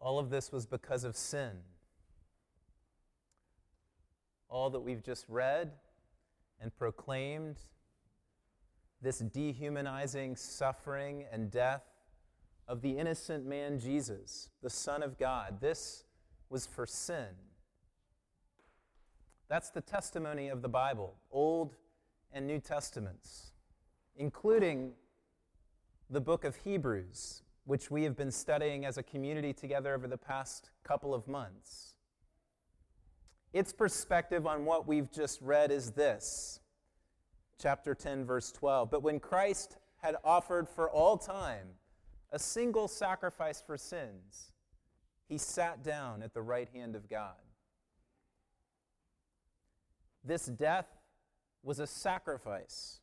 All of this was because of sin. All that we've just read and proclaimed, this dehumanizing suffering and death of the innocent man Jesus, the Son of God, this was for sin. That's the testimony of the Bible, Old and New Testaments, including the book of Hebrews, which we have been studying as a community together over the past couple of months. Its perspective on what we've just read is this chapter 10, verse 12. But when Christ had offered for all time a single sacrifice for sins, he sat down at the right hand of God. This death was a sacrifice,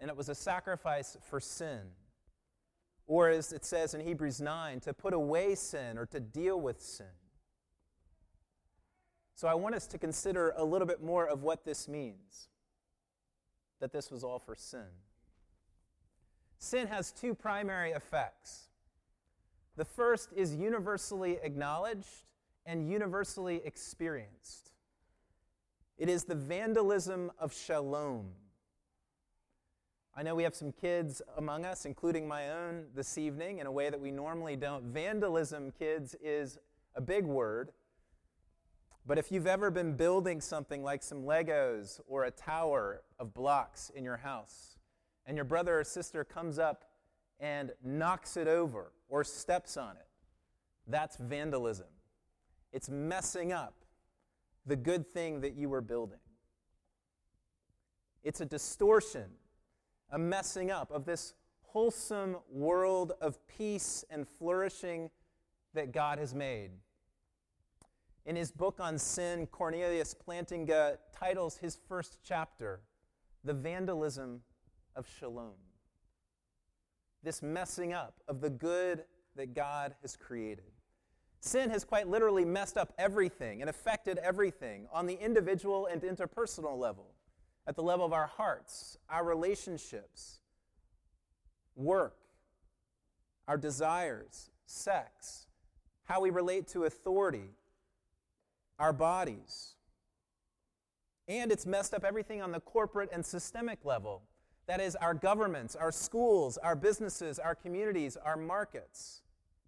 and it was a sacrifice for sin. Or, as it says in Hebrews 9, to put away sin or to deal with sin. So, I want us to consider a little bit more of what this means that this was all for sin. Sin has two primary effects. The first is universally acknowledged and universally experienced. It is the vandalism of shalom. I know we have some kids among us, including my own this evening, in a way that we normally don't. Vandalism, kids, is a big word. But if you've ever been building something like some Legos or a tower of blocks in your house, and your brother or sister comes up and knocks it over or steps on it, that's vandalism. It's messing up the good thing that you were building. It's a distortion a messing up of this wholesome world of peace and flourishing that God has made. In his book on sin, Cornelius Plantinga titles his first chapter, The Vandalism of Shalom. This messing up of the good that God has created. Sin has quite literally messed up everything and affected everything on the individual and interpersonal level at the level of our hearts, our relationships, work, our desires, sex, how we relate to authority, our bodies. And it's messed up everything on the corporate and systemic level. That is, our governments, our schools, our businesses, our communities, our markets,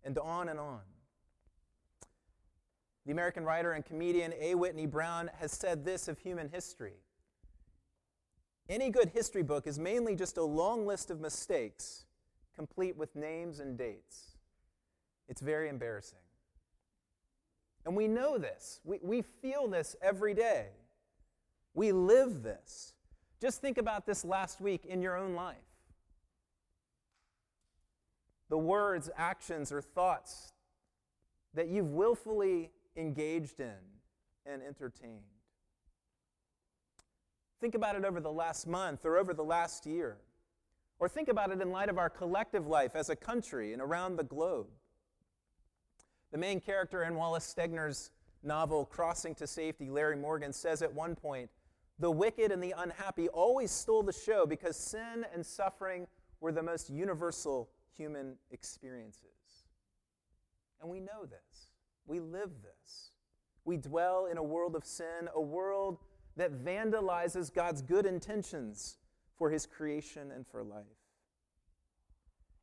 and on and on. The American writer and comedian A. Whitney Brown has said this of human history any good history book is mainly just a long list of mistakes, complete with names and dates. It's very embarrassing. And we know this. We, we feel this every day. We live this. Just think about this last week in your own life. The words, actions, or thoughts that you've willfully engaged in and entertained. Think about it over the last month or over the last year. Or think about it in light of our collective life as a country and around the globe. The main character in Wallace Stegner's novel, Crossing to Safety, Larry Morgan, says at one point The wicked and the unhappy always stole the show because sin and suffering were the most universal human experiences. And we know this. We live this. We dwell in a world of sin, a world that vandalizes God's good intentions for his creation and for life.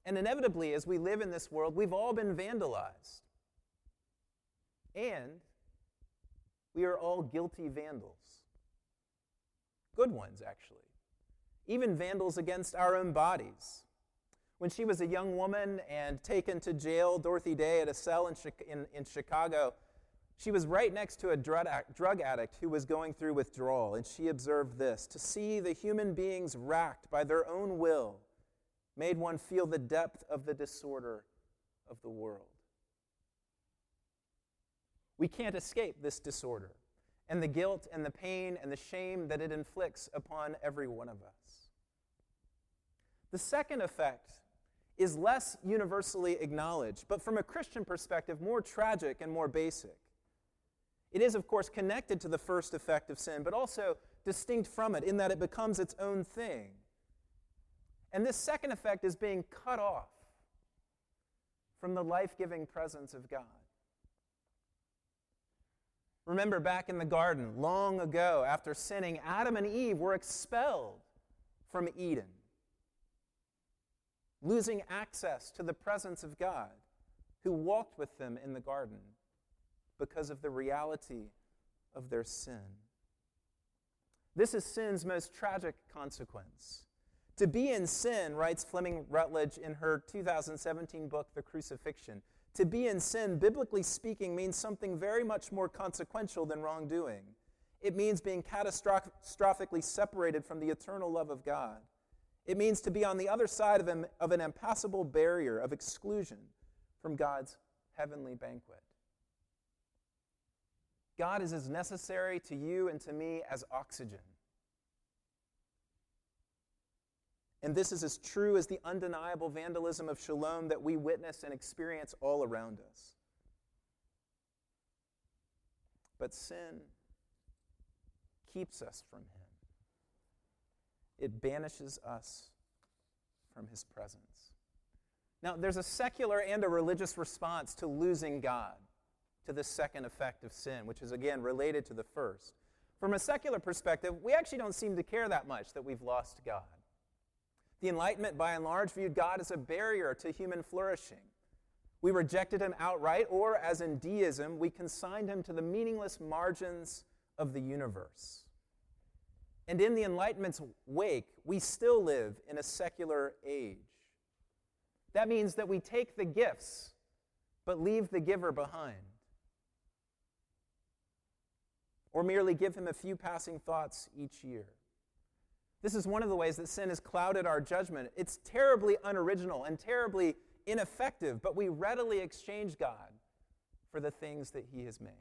And inevitably, as we live in this world, we've all been vandalized. And we are all guilty vandals. Good ones, actually. Even vandals against our own bodies. When she was a young woman and taken to jail, Dorothy Day, at a cell in, in, in Chicago, she was right next to a drug addict who was going through withdrawal, and she observed this To see the human beings racked by their own will made one feel the depth of the disorder of the world. We can't escape this disorder and the guilt and the pain and the shame that it inflicts upon every one of us. The second effect is less universally acknowledged, but from a Christian perspective, more tragic and more basic. It is, of course, connected to the first effect of sin, but also distinct from it in that it becomes its own thing. And this second effect is being cut off from the life giving presence of God. Remember back in the garden, long ago, after sinning, Adam and Eve were expelled from Eden, losing access to the presence of God, who walked with them in the garden because of the reality of their sin. This is sin's most tragic consequence. To be in sin, writes Fleming Rutledge in her 2017 book, The Crucifixion, to be in sin, biblically speaking, means something very much more consequential than wrongdoing. It means being catastrophically separated from the eternal love of God. It means to be on the other side of an, of an impassable barrier of exclusion from God's heavenly banquet. God is as necessary to you and to me as oxygen. And this is as true as the undeniable vandalism of shalom that we witness and experience all around us. But sin keeps us from Him, it banishes us from His presence. Now, there's a secular and a religious response to losing God, to the second effect of sin, which is again related to the first. From a secular perspective, we actually don't seem to care that much that we've lost God. The Enlightenment, by and large, viewed God as a barrier to human flourishing. We rejected him outright, or as in deism, we consigned him to the meaningless margins of the universe. And in the Enlightenment's wake, we still live in a secular age. That means that we take the gifts, but leave the giver behind. Or merely give him a few passing thoughts each year. This is one of the ways that sin has clouded our judgment. It's terribly unoriginal and terribly ineffective, but we readily exchange God for the things that He has made.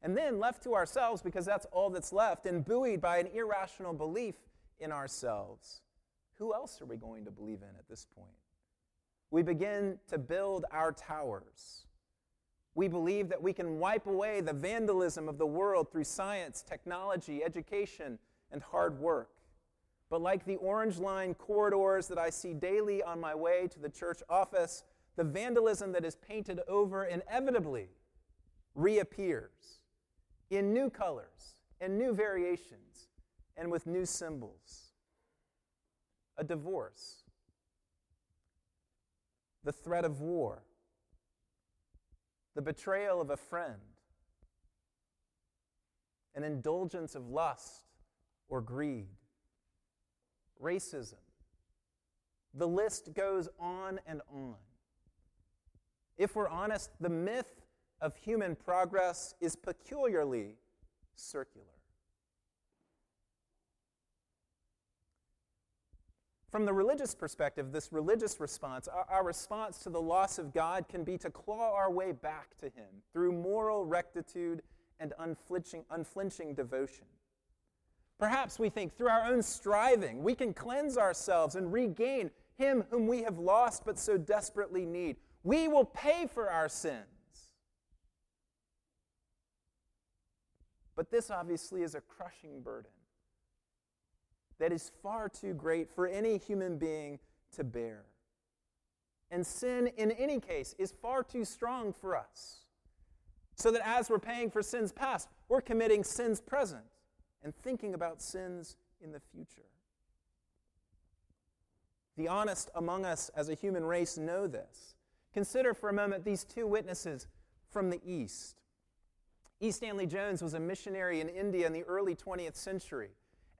And then, left to ourselves, because that's all that's left, and buoyed by an irrational belief in ourselves, who else are we going to believe in at this point? We begin to build our towers we believe that we can wipe away the vandalism of the world through science, technology, education, and hard work. But like the orange line corridors that I see daily on my way to the church office, the vandalism that is painted over inevitably reappears in new colors and new variations and with new symbols. A divorce, the threat of war the betrayal of a friend, an indulgence of lust or greed, racism. The list goes on and on. If we're honest, the myth of human progress is peculiarly circular. From the religious perspective, this religious response, our, response to the loss of God can be to claw our way back to Him through moral rectitude and unflinching, unflinching devotion. Perhaps we think through our own striving, we can cleanse ourselves and regain Him whom we have lost but so desperately need. We will pay for our sins. But this obviously is a crushing burden that is far too great for any human being to bear. And sin, in any case, is far too strong for us. So that as we're paying for sins past, we're committing sins present and thinking about sins in the future. The honest among us as a human race know this. Consider for a moment these two witnesses from the East. E. Stanley Jones was a missionary in India in the early 20th century.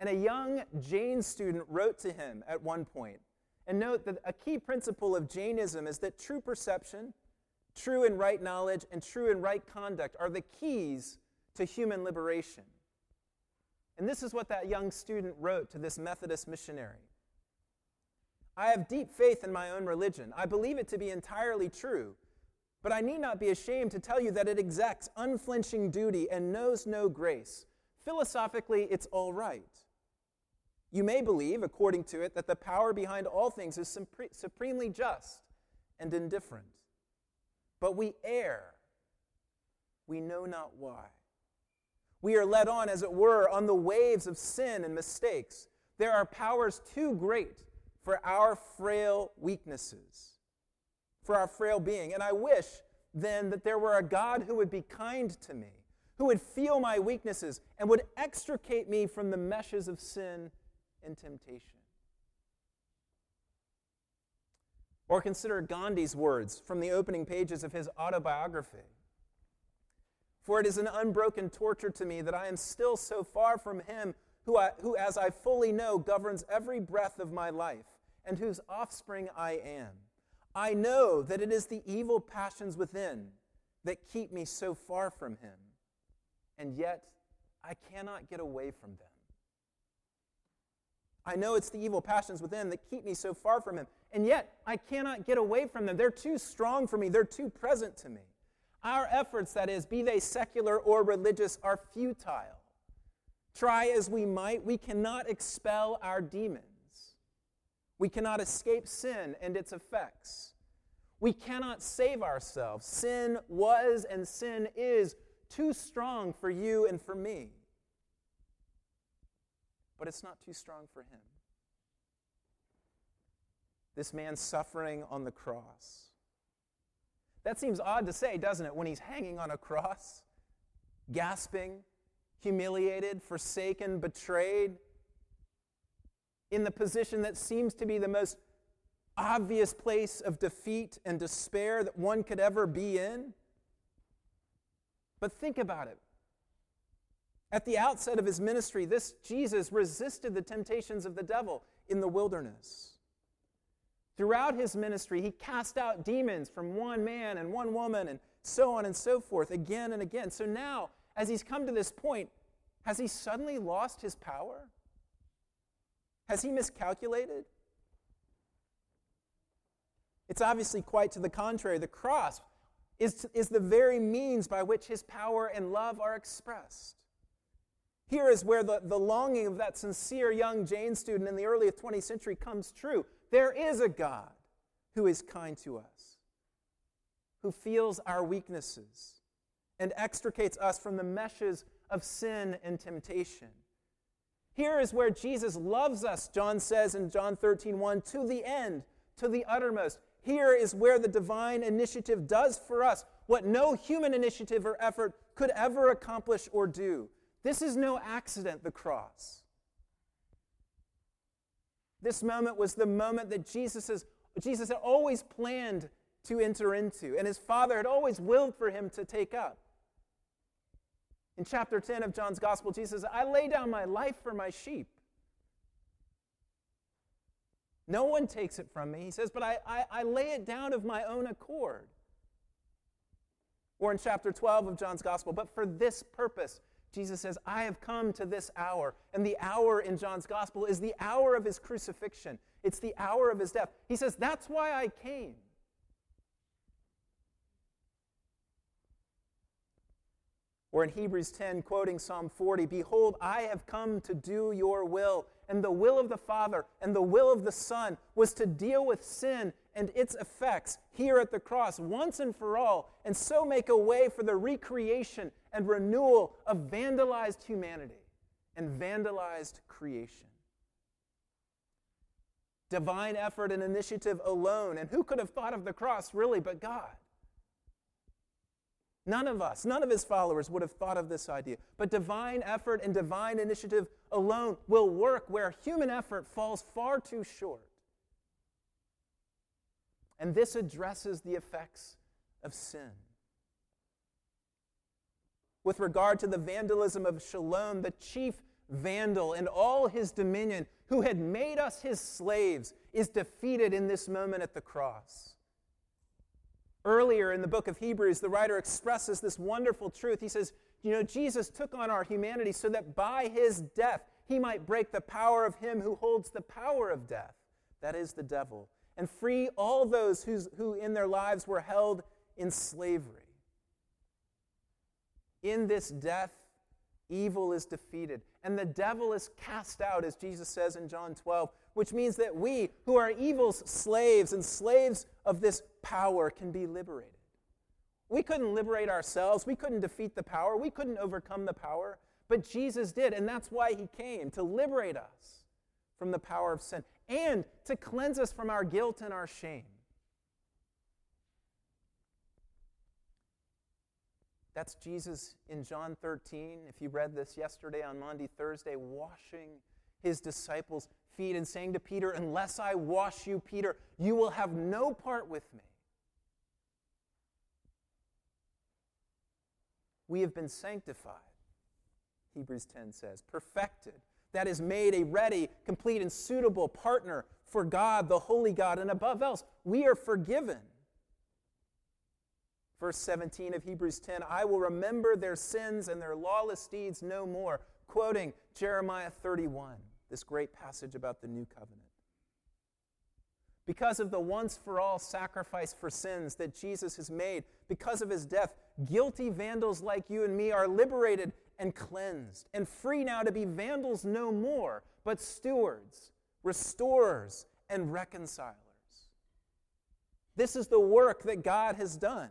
And a young Jain student wrote to him at one point, and note that a key principle of Jainism is that true perception, true and right knowledge, and true and right conduct are the keys to human liberation. And this is what that young student wrote to this Methodist missionary. I have deep faith in my own religion. I believe it to be entirely true. But I need not be ashamed to tell you that it exacts unflinching duty and knows no grace. Philosophically, it's all right. You may believe, according to it, that the power behind all things is supremely just and indifferent. But we err. We know not why. We are led on, as it were, on the waves of sin and mistakes. There are powers too great for our frail weaknesses, for our frail being. And I wish then that there were a God who would be kind to me, who would feel my weaknesses, and would extricate me from the meshes of sin and temptation. Or consider Gandhi's words from the opening pages of his autobiography. For it is an unbroken torture to me that I am still so far from him who, I, who, as I fully know, governs every breath of my life, and whose offspring I am. I know that it is the evil passions within that keep me so far from him, and yet I cannot get away from them. I know it's the evil passions within that keep me so far from him, and yet I cannot get away from them. They're too strong for me, they're too present to me. Our efforts, that is, be they secular or religious, are futile. Try as we might, we cannot expel our demons. We cannot escape sin and its effects. We cannot save ourselves. Sin was and sin is too strong for you and for me. But it's not too strong for him. This man suffering on the cross. That seems odd to say, doesn't it, when he's hanging on a cross, gasping, humiliated, forsaken, betrayed, in the position that seems to be the most obvious place of defeat and despair that one could ever be in. But think about it. At the outset of his ministry, this Jesus resisted the temptations of the devil in the wilderness. Throughout his ministry, he cast out demons from one man and one woman and so on and so forth again and again. So now, as he's come to this point, has he suddenly lost his power? Has he miscalculated? It's obviously quite to the contrary. The cross is, is the very means by which his power and love are expressed. Here is where the, the longing of that sincere young Jain student in the early 20th century comes true. There is a God who is kind to us, who feels our weaknesses and extricates us from the meshes of sin and temptation. Here is where Jesus loves us, John says in John 13, 1, to the end, to the uttermost. Here is where the divine initiative does for us what no human initiative or effort could ever accomplish or do. This is no accident, the cross. This moment was the moment that Jesus, has, Jesus had always planned to enter into, and his Father had always willed for him to take up. In chapter 10 of John's Gospel, Jesus says, I lay down my life for my sheep. No one takes it from me. He says, but I, I, I, lay it down of my own accord. Or in chapter 12 of John's Gospel, but for this purpose, Jesus says, I have come to this hour. And the hour in John's Gospel is the hour of his crucifixion, it's the hour of his death. He says, That's why I came. Or in Hebrews 10, quoting Psalm 40, Behold, I have come to do your will. And the will of the Father and the will of the Son was to deal with sin and its effects here at the cross once and for all, and so make a way for the recreation and renewal of vandalized humanity and vandalized creation. Divine effort and initiative alone. And who could have thought of the cross really but God? None of us, none of his followers would have thought of this idea. But divine effort and divine initiative alone will work where human effort falls far too short. And this addresses the effects of sin. With regard to the vandalism of Shalom, the chief vandal and all his dominion, who had made us his slaves, is defeated in this moment at the cross. Earlier in the book of Hebrews, the writer expresses this wonderful truth. He says, You know, Jesus took on our humanity so that by his death he might break the power of him who holds the power of death, that is, the devil, and free all those who in their lives were held in slavery. In this death, evil is defeated, and the devil is cast out, as Jesus says in John 12 which means that we, who are evil's slaves and slaves of this power, can be liberated. We couldn't liberate ourselves. We couldn't defeat the power. We couldn't overcome the power. But Jesus did, and that's why he came to liberate us from the power of sin and to cleanse us from our guilt and our shame. That's Jesus in John 13. If you read this yesterday on Maundy Thursday, washing his disciples' feet and saying to Peter, Unless I wash you, Peter, you will have no part with me. We have been sanctified, Hebrews 10 says, perfected. That is, made a ready, complete, and suitable partner for God, the holy God, and above else, we are forgiven. Verse 17 of Hebrews 10 I will remember their sins and their lawless deeds no more. Quoting Jeremiah 31, this great passage about the new covenant. Because of the once for all sacrifice for sins that Jesus has made, because of his death, guilty vandals like you and me are liberated and cleansed and free now to be vandals no more, but stewards, restorers, and reconcilers. This is the work that God has done.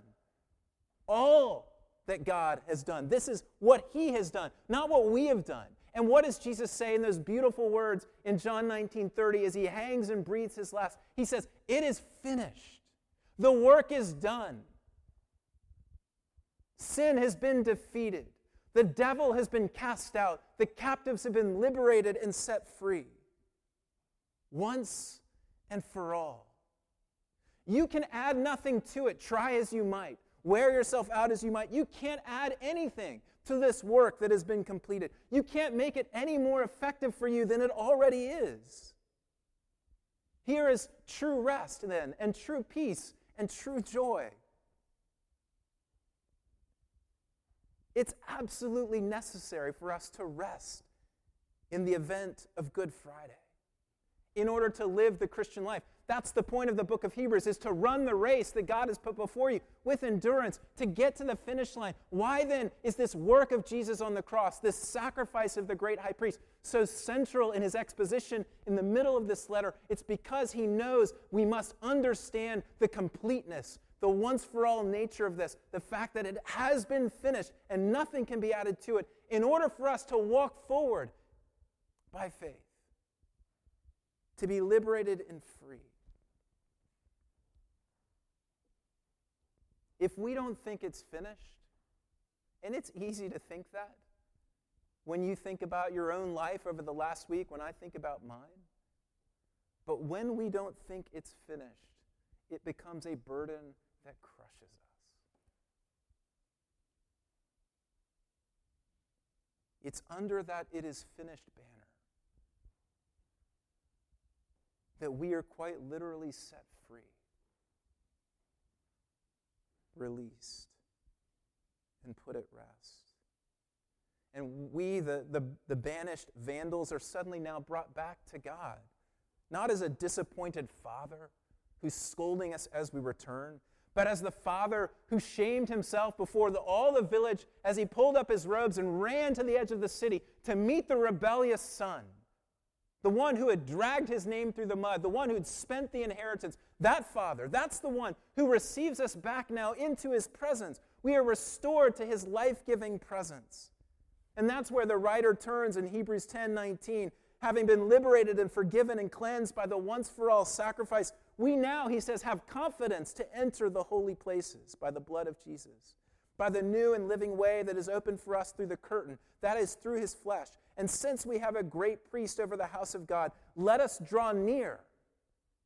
All that God has done. This is what He has done, not what we have done. And what does Jesus say in those beautiful words in John 19 30 as He hangs and breathes His last? He says, It is finished. The work is done. Sin has been defeated. The devil has been cast out. The captives have been liberated and set free. Once and for all. You can add nothing to it, try as you might, wear yourself out as you might. You can't add anything to this work that has been completed. You can't make it any more effective for you than it already is. Here is true rest, then, and true peace and true joy. It's absolutely necessary for us to rest in the event of Good Friday in order to live the Christian life. That's the point of the book of Hebrews is to run the race that God has put before you with endurance to get to the finish line. Why then is this work of Jesus on the cross, this sacrifice of the great high priest so central in his exposition in the middle of this letter? It's because he knows we must understand the completeness, the once for all nature of this, the fact that it has been finished and nothing can be added to it in order for us to walk forward by faith, to be liberated and free. If we don't think it's finished, and it's easy to think that when you think about your own life over the last week, when I think about mine, but when we don't think it's finished, it becomes a burden that crushes us. It's under that it is finished banner that we are quite literally set free released and put at rest. And we, the, the, the banished vandals, are suddenly now brought back to God, not as a disappointed father who's scolding us as we return, but as the father who shamed himself before the, all the village as he pulled up his robes and ran to the edge of the city to meet the rebellious son the one who had dragged his name through the mud, the one who'd spent the inheritance, that Father, that's the one who receives us back now into his presence. We are restored to his life giving presence. And that's where the writer turns in Hebrews 10 19. Having been liberated and forgiven and cleansed by the once for all sacrifice, we now, he says, have confidence to enter the holy places by the blood of Jesus, by the new and living way that is opened for us through the curtain, that is, through his flesh. And since we have a great priest over the house of God, let us draw near.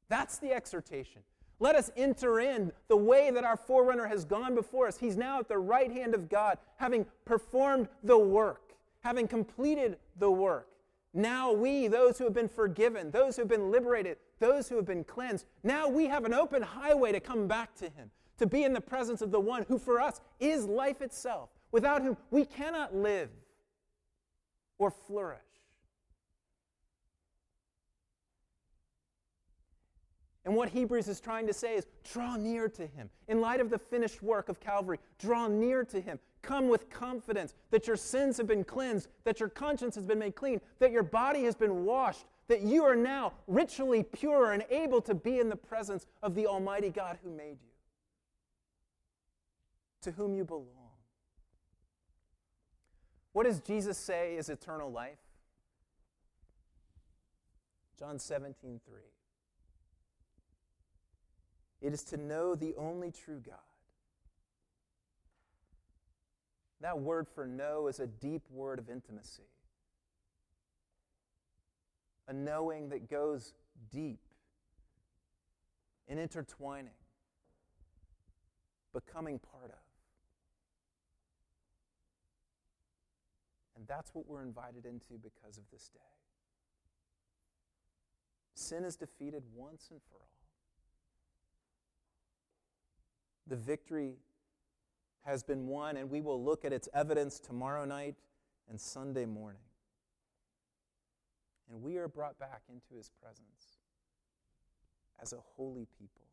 That's the exhortation. Let us enter in the way that our forerunner has gone before us. He's now at the right hand of God, having performed the work, having completed the work. Now we, those who have been forgiven, those who have been liberated, those who have been cleansed, now we have an open highway to come back to Him, to be in the presence of the one who for us is life itself, without whom we cannot live or flourish. And what Hebrews is trying to say is draw near to him. In light of the finished work of Calvary, draw near to him. Come with confidence that your sins have been cleansed, that your conscience has been made clean, that your body has been washed, that you are now ritually pure and able to be in the presence of the Almighty God who made you, to whom you belong. What does Jesus say is eternal life? John 17, 3. It is to know the only true God That word for know is a deep word of intimacy, a knowing that goes deep and intertwining, becoming part of. And that's what we're invited into because of this day. Sin is defeated once and for all. The victory has been won, and we will look at its evidence tomorrow night and Sunday morning. And we are brought back into his presence as a holy people.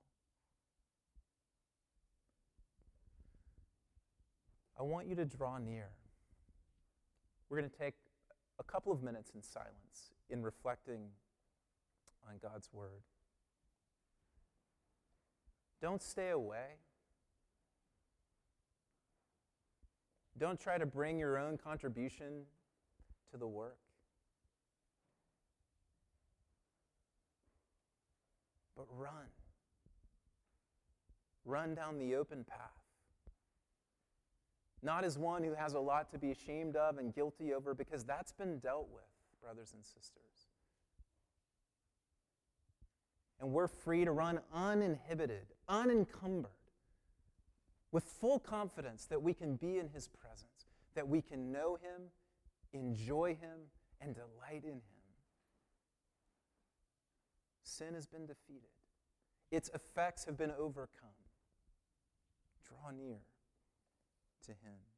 I want you to draw near. We're going to take a couple of minutes in silence in reflecting on God's Word. Don't stay away. Don't try to bring your own contribution to the work. But run. Run down the open path. Not as one who has a lot to be ashamed of and guilty over, because that's been dealt with, brothers and sisters. And we're free to run uninhibited, unencumbered, with full confidence that we can be in His presence, that we can know Him, enjoy Him, and delight in Him. Sin has been defeated, its effects have been overcome. Draw near to Him.